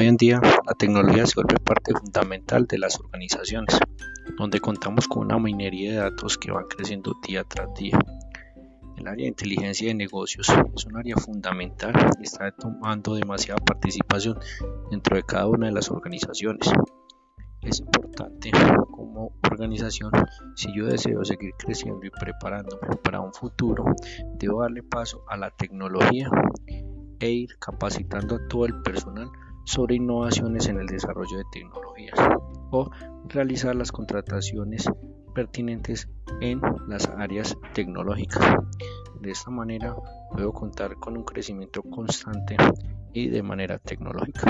Hoy en día la tecnología se vuelve parte fundamental de las organizaciones, donde contamos con una minería de datos que va creciendo día tras día. El área de inteligencia de negocios es un área fundamental y está tomando demasiada participación dentro de cada una de las organizaciones. Es importante como organización, si yo deseo seguir creciendo y preparándome para un futuro, debo darle paso a la tecnología e ir capacitando a todo el personal sobre innovaciones en el desarrollo de tecnologías o realizar las contrataciones pertinentes en las áreas tecnológicas. De esta manera puedo contar con un crecimiento constante y de manera tecnológica.